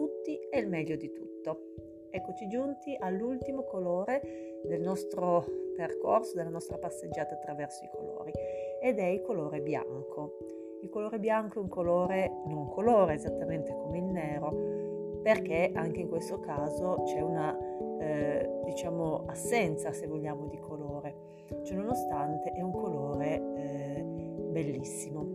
tutti e il meglio di tutto. Eccoci giunti all'ultimo colore del nostro percorso, della nostra passeggiata attraverso i colori ed è il colore bianco. Il colore bianco è un colore non colore esattamente come il nero perché anche in questo caso c'è una eh, diciamo assenza se vogliamo di colore. Ciononostante è un colore eh, bellissimo.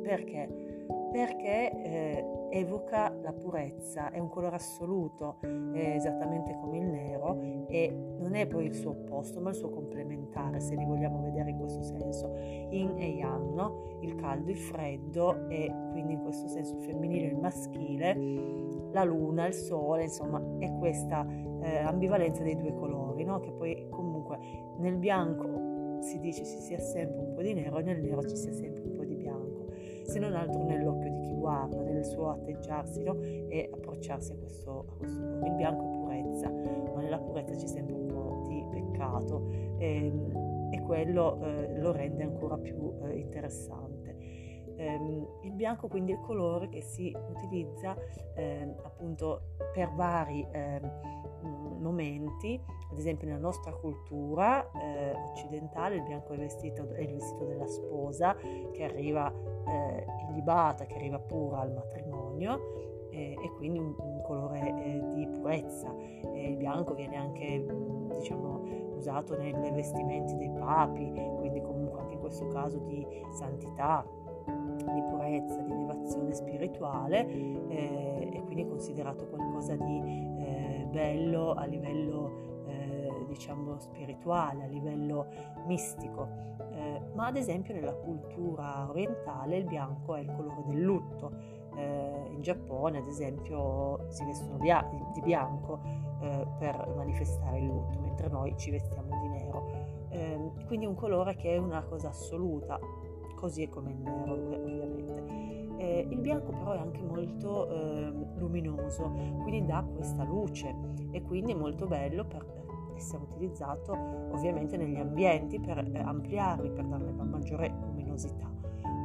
Perché? Perché eh, evoca la purezza, è un colore assoluto, è esattamente come il nero e non è poi il suo opposto, ma il suo complementare, se li vogliamo vedere in questo senso. Yin e yang, no? il caldo, il freddo e quindi in questo senso il femminile e il maschile, la luna, il sole, insomma è questa eh, ambivalenza dei due colori, no? che poi comunque nel bianco si dice ci sia sempre un po' di nero e nel nero ci sia sempre se non altro nell'occhio di chi guarda, nel suo atteggiarsi no? e approcciarsi a questo, a questo colore. Il bianco è purezza, ma nella purezza c'è sempre un po' di peccato e, ehm, e quello eh, lo rende ancora più eh, interessante. Um, il bianco quindi è il colore che si utilizza eh, appunto per vari eh, momenti, ad esempio nella nostra cultura eh, occidentale il bianco è, vestito, è, il vestito della sposa che arriva eh, illibata, che arriva pura al matrimonio eh, e quindi un, un colore eh, di purezza. il bianco viene anche diciamo, usato nei vestimenti dei papi, quindi comunque anche in questo caso di santità di purezza, di elevazione spirituale eh, e quindi è considerato qualcosa di eh, bello a livello eh, diciamo spirituale, a livello mistico. Eh, ma ad esempio nella cultura orientale il bianco è il colore del lutto. Eh, in Giappone ad esempio si vestono bia- di bianco eh, per manifestare il lutto, mentre noi ci vestiamo di nero. Ehm, quindi un colore che è una cosa assoluta, così è come il nero il bianco però è anche molto eh, luminoso, quindi dà questa luce e quindi è molto bello per essere utilizzato ovviamente negli ambienti per eh, ampliarli, per darne una maggiore luminosità.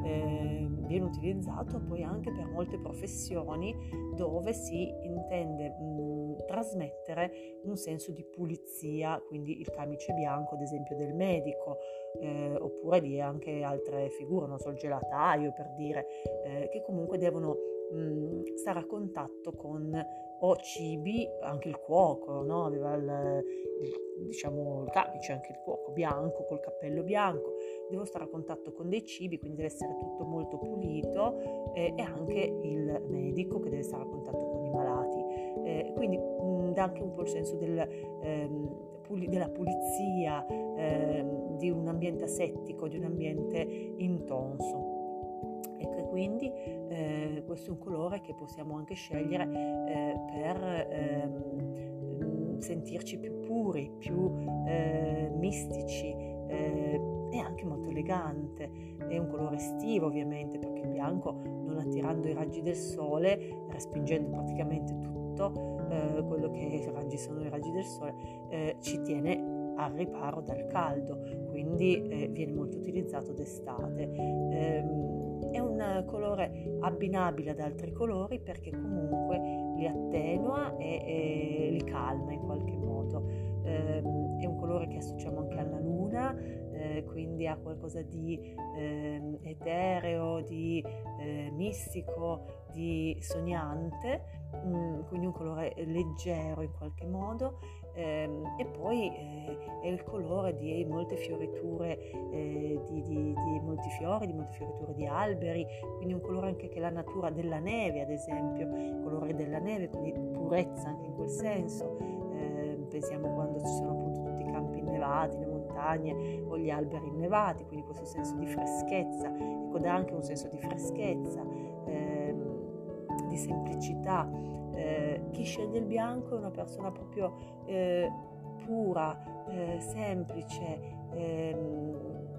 Eh, viene utilizzato poi anche per molte professioni dove si intende mh, trasmettere un senso di pulizia, quindi il camice bianco ad esempio del medico, eh, oppure di anche altre figure, non so, il gelataio per dire, eh, che comunque devono mh, stare a contatto con o cibi, anche il cuoco, no? aveva il, il, diciamo, il camice, anche il cuoco bianco, col cappello bianco, devo stare a contatto con dei cibi, quindi deve essere tutto molto pulito eh, e anche il medico che deve stare a contatto con i malati. Eh, quindi mh, dà anche un po' il senso del, ehm, puli- della pulizia, ehm, di un ambiente asettico, di un ambiente intonso. Ecco, quindi eh, questo è un colore che possiamo anche scegliere eh, per ehm, sentirci più puri, più eh, mistici eh, e anche molto elegante. È un colore estivo ovviamente perché il bianco non attirando i raggi del sole, respingendo praticamente tutto eh, quello che raggi sono i raggi del sole, eh, ci tiene al riparo dal caldo, quindi viene molto utilizzato d'estate. Ehm, è un colore abbinabile ad altri colori perché comunque li attenua e, e li calma in qualche modo. Eh, è un colore che associamo anche alla luna, eh, quindi ha qualcosa di eh, etereo, di eh, mistico, di sognante, mh, mm, quindi un colore leggero in qualche modo ehm, e poi eh, è il colore di molte fioriture, eh, di, di, di, molti fiori, di molte fioriture di alberi, quindi un colore anche che la natura della neve ad esempio, il colore della neve, quindi purezza anche in quel senso, eh, pensiamo quando ci sono appunto tutti i campi innevati, montagne o gli alberi innevati, quindi questo senso di freschezza, ecco dà anche un senso di freschezza, ehm, di semplicità. Eh, chi sceglie il bianco è una persona proprio eh, pura, eh, semplice, ehm,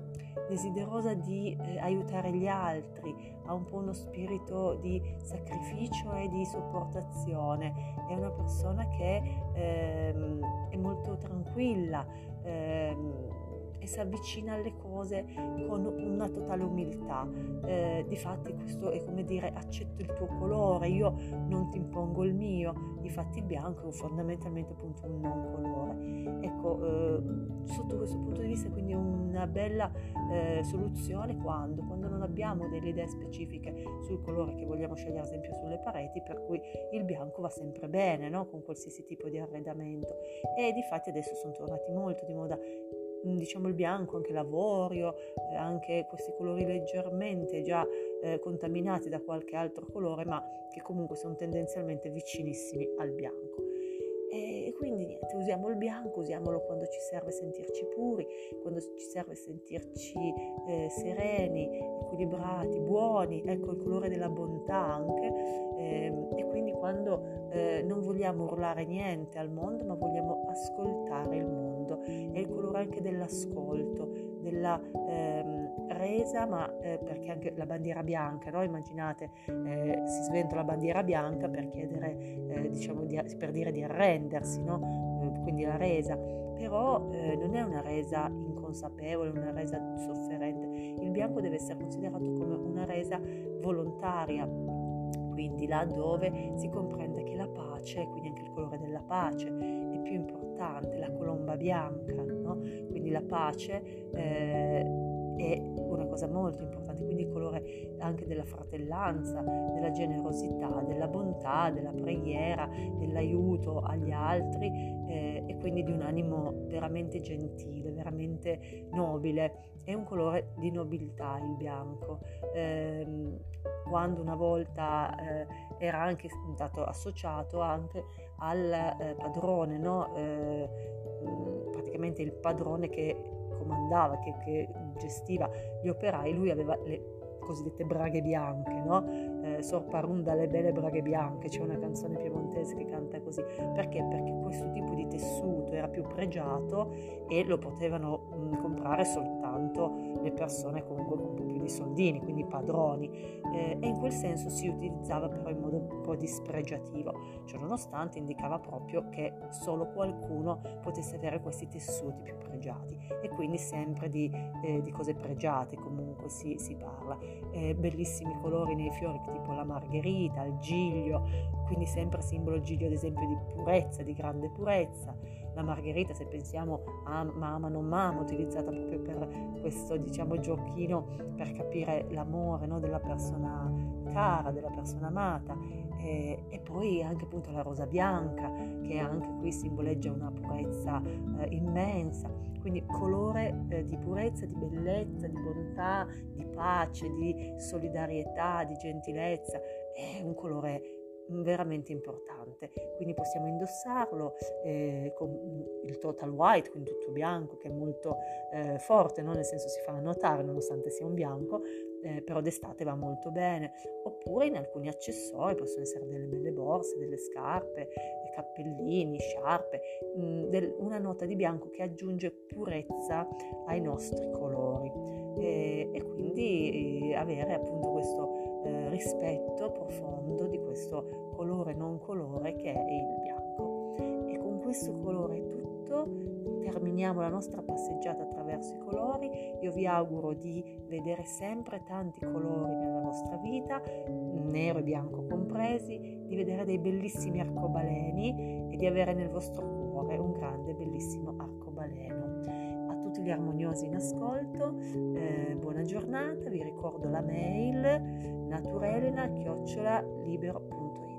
desiderosa di eh, aiutare gli altri, ha un po' uno spirito di sacrificio e di sopportazione, è una persona che ehm, è molto tranquilla, ehm, e si avvicina alle cose con una totale umiltà. Eh, difatti questo è come dire accetto il tuo colore, io non ti impongo il mio, difatti bianco è fondamentalmente appunto un non colore. Ecco, eh, sotto questo punto di vista quindi una bella eh, soluzione quando? Quando non abbiamo delle idee specifiche sul colore che vogliamo scegliere, ad esempio sulle pareti, per cui il bianco va sempre bene no? con qualsiasi tipo di arredamento. E difatti adesso sono tornati molto di moda Mm, diciamo il bianco, anche l'avorio, eh, anche questi colori leggermente già eh, contaminati da qualche altro colore, ma che comunque sono tendenzialmente vicinissimi al bianco. Quindi niente, usiamo il bianco, usiamolo quando ci serve sentirci puri, quando ci serve sentirci eh, sereni, equilibrati, buoni, ecco il colore della bontà anche, eh, e quindi quando eh, non vogliamo urlare niente al mondo, ma vogliamo ascoltare il mondo, è il colore anche dell'ascolto, della ehm, resa, ma eh, perché anche la bandiera bianca, no? immaginate, eh, si sventa la bandiera bianca per chiedere, eh, diciamo, di, per dire di arrendersi, no? Eh, quindi la resa, però eh, non è una resa inconsapevole, una resa sofferente, il bianco deve essere considerato come una resa volontaria, quindi là dove si comprende che la pace, quindi anche il colore della pace, è più importante, la colomba bianca, no? quindi la pace eh, è una cosa molto importante, quindi il colore anche della fratellanza, della generosità, della bontà, della preghiera, dell'aiuto agli altri eh, e quindi di un animo veramente gentile, veramente nobile. È un colore di nobiltà il bianco. Eh, quando una volta eh, era anche stato associato anche al eh, padrone, no? Eh, praticamente il padrone che comandava, che, che gestiva gli operai, lui aveva le cosiddette braghe bianche, no? Eh, sorparunda le belle braghe bianche, c'è una canzone piemontese che canta così, perché? Perché questo tipo di tessuto era più pregiato e lo potevano mh, comprare soltanto le persone comunque con un po' più di soldini, quindi padroni, eh, e in quel senso si utilizzava però in modo un po' dispregiativo, cioè nonostante indicava proprio che solo qualcuno potesse avere questi tessuti più pregiati e quindi sempre di, eh, di cose pregiate comunque si, si parla. Eh, bellissimi colori nei fiori tipo la margherita, il giglio, quindi sempre simbolo giglio ad esempio di purezza, di grande purezza. La margherita, se pensiamo a mamma non mamma, utilizzata proprio per questo diciamo giochino per capire l'amore no, della persona cara, della persona amata. E, e, poi anche appunto la rosa bianca, che anche qui simboleggia una purezza eh, immensa quindi colore eh, di purezza, di bellezza, di bontà, di pace, di solidarietà, di gentilezza, è un colore veramente importante. Quindi possiamo indossarlo eh, con il total white, quindi tutto bianco, che è molto eh, forte, no? nel senso si fa notare nonostante sia un bianco, eh, però d'estate va molto bene. Oppure in alcuni accessori possono essere delle belle borse, delle scarpe, cappellini, sciarpe, mh, mm, del, una nota di bianco che aggiunge purezza ai nostri colori. E, quindi eh, avere appunto questo rispetto profondo di questo colore non colore che è il bianco. E con questo colore tutto terminiamo la nostra passeggiata attraverso i colori. Io vi auguro di vedere sempre tanti colori nella vostra vita, nero e bianco compresi, di vedere dei bellissimi arcobaleni e di avere nel vostro cuore un grande bellissimo arcobaleno tutti armoniosi in ascolto, eh, buona giornata, vi ricordo la mail naturelena-libero.it